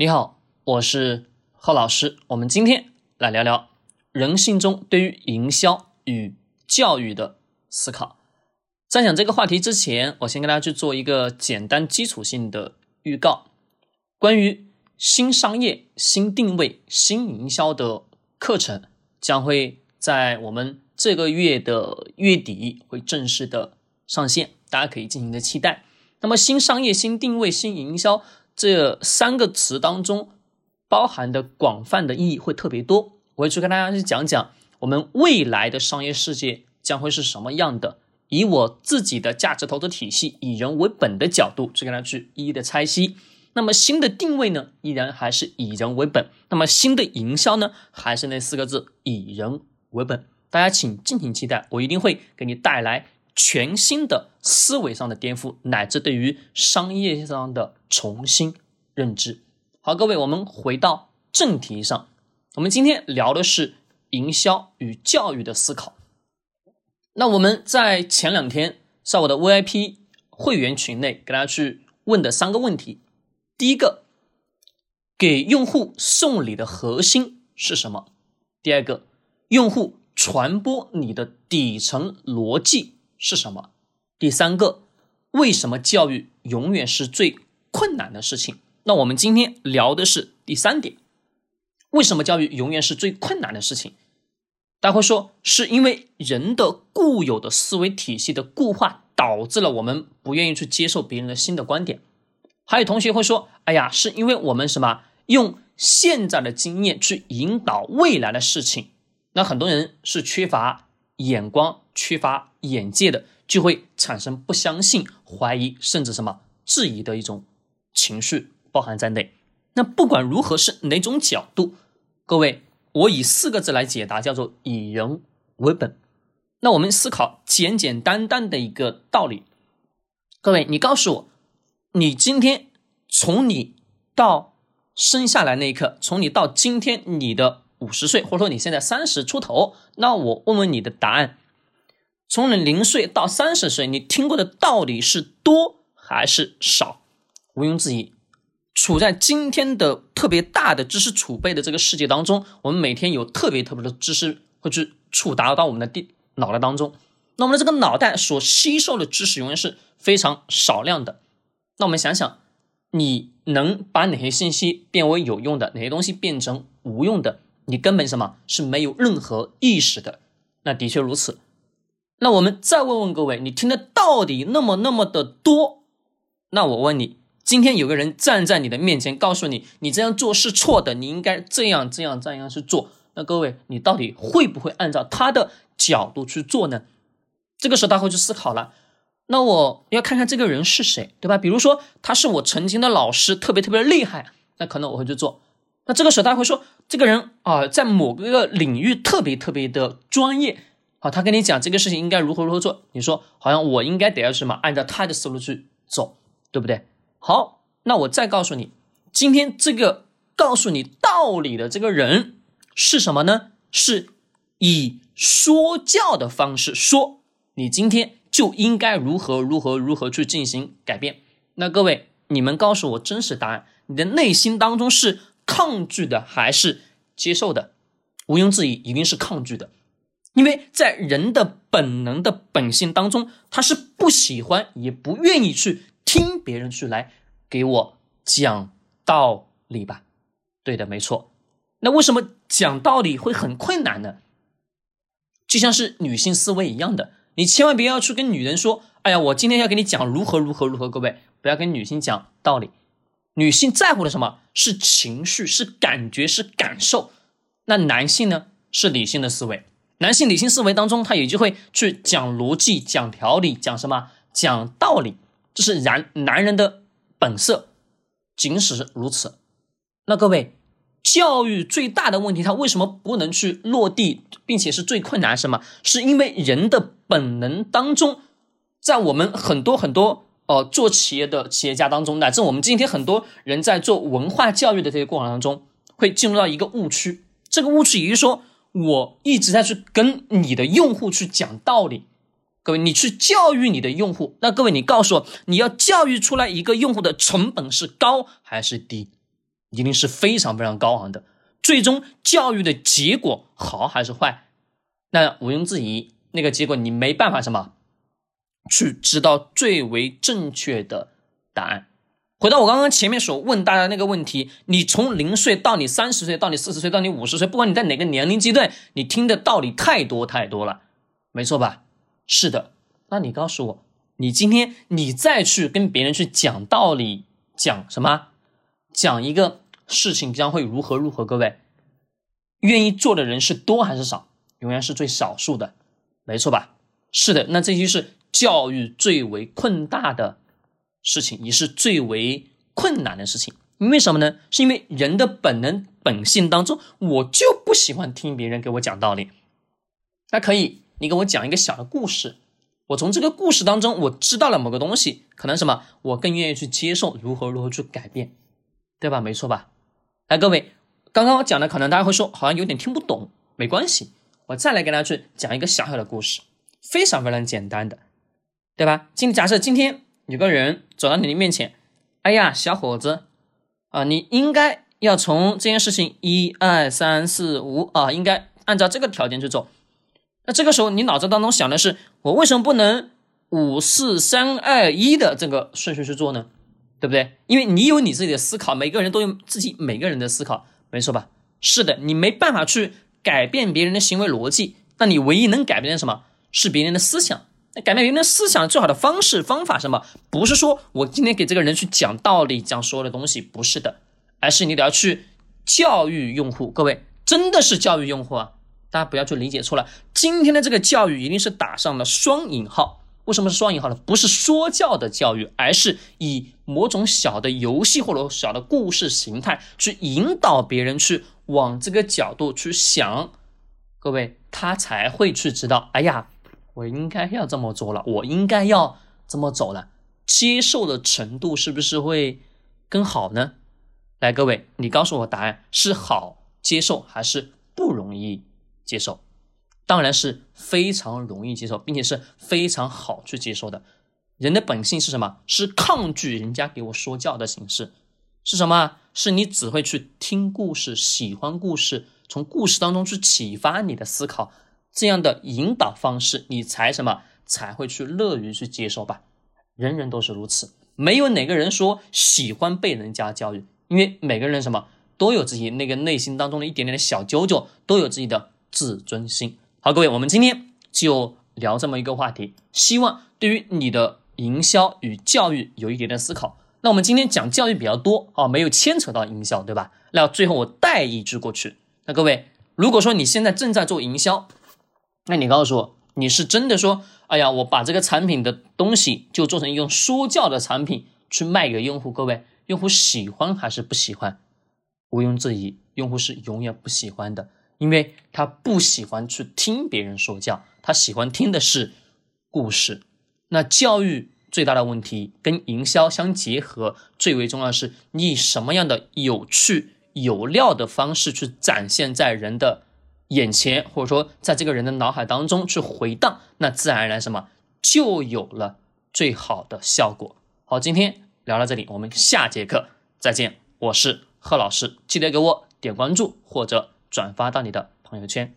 你好，我是贺老师。我们今天来聊聊人性中对于营销与教育的思考。在讲这个话题之前，我先跟大家去做一个简单基础性的预告。关于新商业、新定位、新营销的课程，将会在我们这个月的月底会正式的上线，大家可以进行的期待。那么，新商业、新定位、新营销。这三个词当中包含的广泛的意义会特别多，我会去跟大家去讲讲我们未来的商业世界将会是什么样的。以我自己的价值投资体系以人为本的角度去跟大家去一一的拆析。那么新的定位呢，依然还是以人为本。那么新的营销呢，还是那四个字以人为本。大家请敬请期待，我一定会给你带来全新的思维上的颠覆，乃至对于商业上的。重新认知。好，各位，我们回到正题上。我们今天聊的是营销与教育的思考。那我们在前两天在我的 VIP 会员群内给大家去问的三个问题：第一个，给用户送礼的核心是什么？第二个，用户传播你的底层逻辑是什么？第三个，为什么教育永远是最困难的事情，那我们今天聊的是第三点，为什么教育永远是最困难的事情？大家会说，是因为人的固有的思维体系的固化，导致了我们不愿意去接受别人的新的观点。还有同学会说，哎呀，是因为我们什么用现在的经验去引导未来的事情？那很多人是缺乏眼光、缺乏眼界的，就会产生不相信、怀疑，甚至什么质疑的一种。情绪包含在内，那不管如何是哪种角度，各位，我以四个字来解答，叫做以人为本。那我们思考简简单单的一个道理，各位，你告诉我，你今天从你到生下来那一刻，从你到今天你的五十岁，或者说你现在三十出头，那我问问你的答案，从你零岁到三十岁，你听过的到底是多还是少？毋庸置疑，处在今天的特别大的知识储备的这个世界当中，我们每天有特别特别的知识会去触达到我们的地脑袋当中。那我们的这个脑袋所吸收的知识永远是非常少量的。那我们想想，你能把哪些信息变为有用的，哪些东西变成无用的？你根本什么是没有任何意识的。那的确如此。那我们再问问各位，你听的到底那么那么的多？那我问你。今天有个人站在你的面前，告诉你你这样做是错的，你应该这样这样这样去做。那各位，你到底会不会按照他的角度去做呢？这个时候他会去思考了。那我要看看这个人是谁，对吧？比如说他是我曾经的老师，特别特别厉害，那可能我会去做。那这个时候他会说，这个人啊，在某个领域特别特别的专业，好，他跟你讲这个事情应该如何如何做，你说好像我应该得要什么，按照他的思路去走，对不对？好，那我再告诉你，今天这个告诉你道理的这个人是什么呢？是以说教的方式说，你今天就应该如何如何如何去进行改变。那各位，你们告诉我真实答案，你的内心当中是抗拒的还是接受的？毋庸置疑，一定是抗拒的，因为在人的本能的本性当中，他是不喜欢也不愿意去。听别人去来给我讲道理吧，对的，没错。那为什么讲道理会很困难呢？就像是女性思维一样的，你千万别要去跟女人说：“哎呀，我今天要给你讲如何如何如何。”各位不要跟女性讲道理，女性在乎的什么是情绪，是感觉，是感受。那男性呢是理性的思维，男性理性思维当中，他也就会去讲逻辑、讲条理、讲什么、讲道理。这是男男人的本色，仅使如此。那各位，教育最大的问题，它为什么不能去落地，并且是最困难？什么？是因为人的本能当中，在我们很多很多呃做企业的企业家当中，乃至我们今天很多人在做文化教育的这些过程当中，会进入到一个误区。这个误区也就是说，我一直在去跟你的用户去讲道理。各位，你去教育你的用户，那各位，你告诉我，你要教育出来一个用户的成本是高还是低？一定是非常非常高昂的。最终教育的结果好还是坏，那毋庸置疑，那个结果你没办法什么去知道最为正确的答案。回到我刚刚前面所问大家那个问题，你从零岁到你三十岁，到你四十岁，到你五十岁，不管你在哪个年龄阶段，你听的道理太多太多了，没错吧？是的，那你告诉我，你今天你再去跟别人去讲道理，讲什么？讲一个事情将会如何如何？各位，愿意做的人是多还是少？永远是最少数的，没错吧？是的，那这就是教育最为困大的。事情也是最为困难的事情，因为什么呢？是因为人的本能本性当中，我就不喜欢听别人给我讲道理。那可以，你给我讲一个小的故事，我从这个故事当中我知道了某个东西，可能什么，我更愿意去接受，如何如何去改变，对吧？没错吧？来，各位，刚刚我讲的，可能大家会说好像有点听不懂，没关系，我再来给大家去讲一个小小的故事，非常非常简单的，对吧？今假设今天。有个人走到你的面前，哎呀，小伙子，啊，你应该要从这件事情一二三四五啊，应该按照这个条件去做。那这个时候你脑子当中想的是，我为什么不能五四三二一的这个顺序去做呢？对不对？因为你有你自己的思考，每个人都有自己每个人的思考，没错吧？是的，你没办法去改变别人的行为逻辑，那你唯一能改变的什么？是别人的思想。改变别人的思想最好的方式方法什么？不是说我今天给这个人去讲道理，讲所有的东西，不是的，而是你得要去教育用户。各位真的是教育用户啊！大家不要去理解错了。今天的这个教育一定是打上了双引号。为什么是双引号呢？不是说教的教育，而是以某种小的游戏或者小的故事形态去引导别人去往这个角度去想。各位他才会去知道。哎呀。我应该要这么做了，我应该要这么走了，接受的程度是不是会更好呢？来，各位，你告诉我答案是好接受还是不容易接受？当然是非常容易接受，并且是非常好去接受的。人的本性是什么？是抗拒人家给我说教的形式，是什么？是你只会去听故事，喜欢故事，从故事当中去启发你的思考。这样的引导方式，你才什么才会去乐于去接受吧？人人都是如此，没有哪个人说喜欢被人家教育，因为每个人什么都有自己那个内心当中的一点点的小九九，都有自己的自尊心。好，各位，我们今天就聊这么一个话题，希望对于你的营销与教育有一点点思考。那我们今天讲教育比较多啊，没有牵扯到营销，对吧？那最后我带一句过去。那各位，如果说你现在正在做营销，那你告诉我，你是真的说，哎呀，我把这个产品的东西就做成一种说教的产品去卖给用户？各位，用户喜欢还是不喜欢？毋庸置疑，用户是永远不喜欢的，因为他不喜欢去听别人说教，他喜欢听的是故事。那教育最大的问题跟营销相结合，最为重要的是你以什么样的有趣有料的方式去展现在人的。眼前，或者说在这个人的脑海当中去回荡，那自然而然什么就有了最好的效果。好，今天聊到这里，我们下节课再见。我是贺老师，记得给我点关注或者转发到你的朋友圈。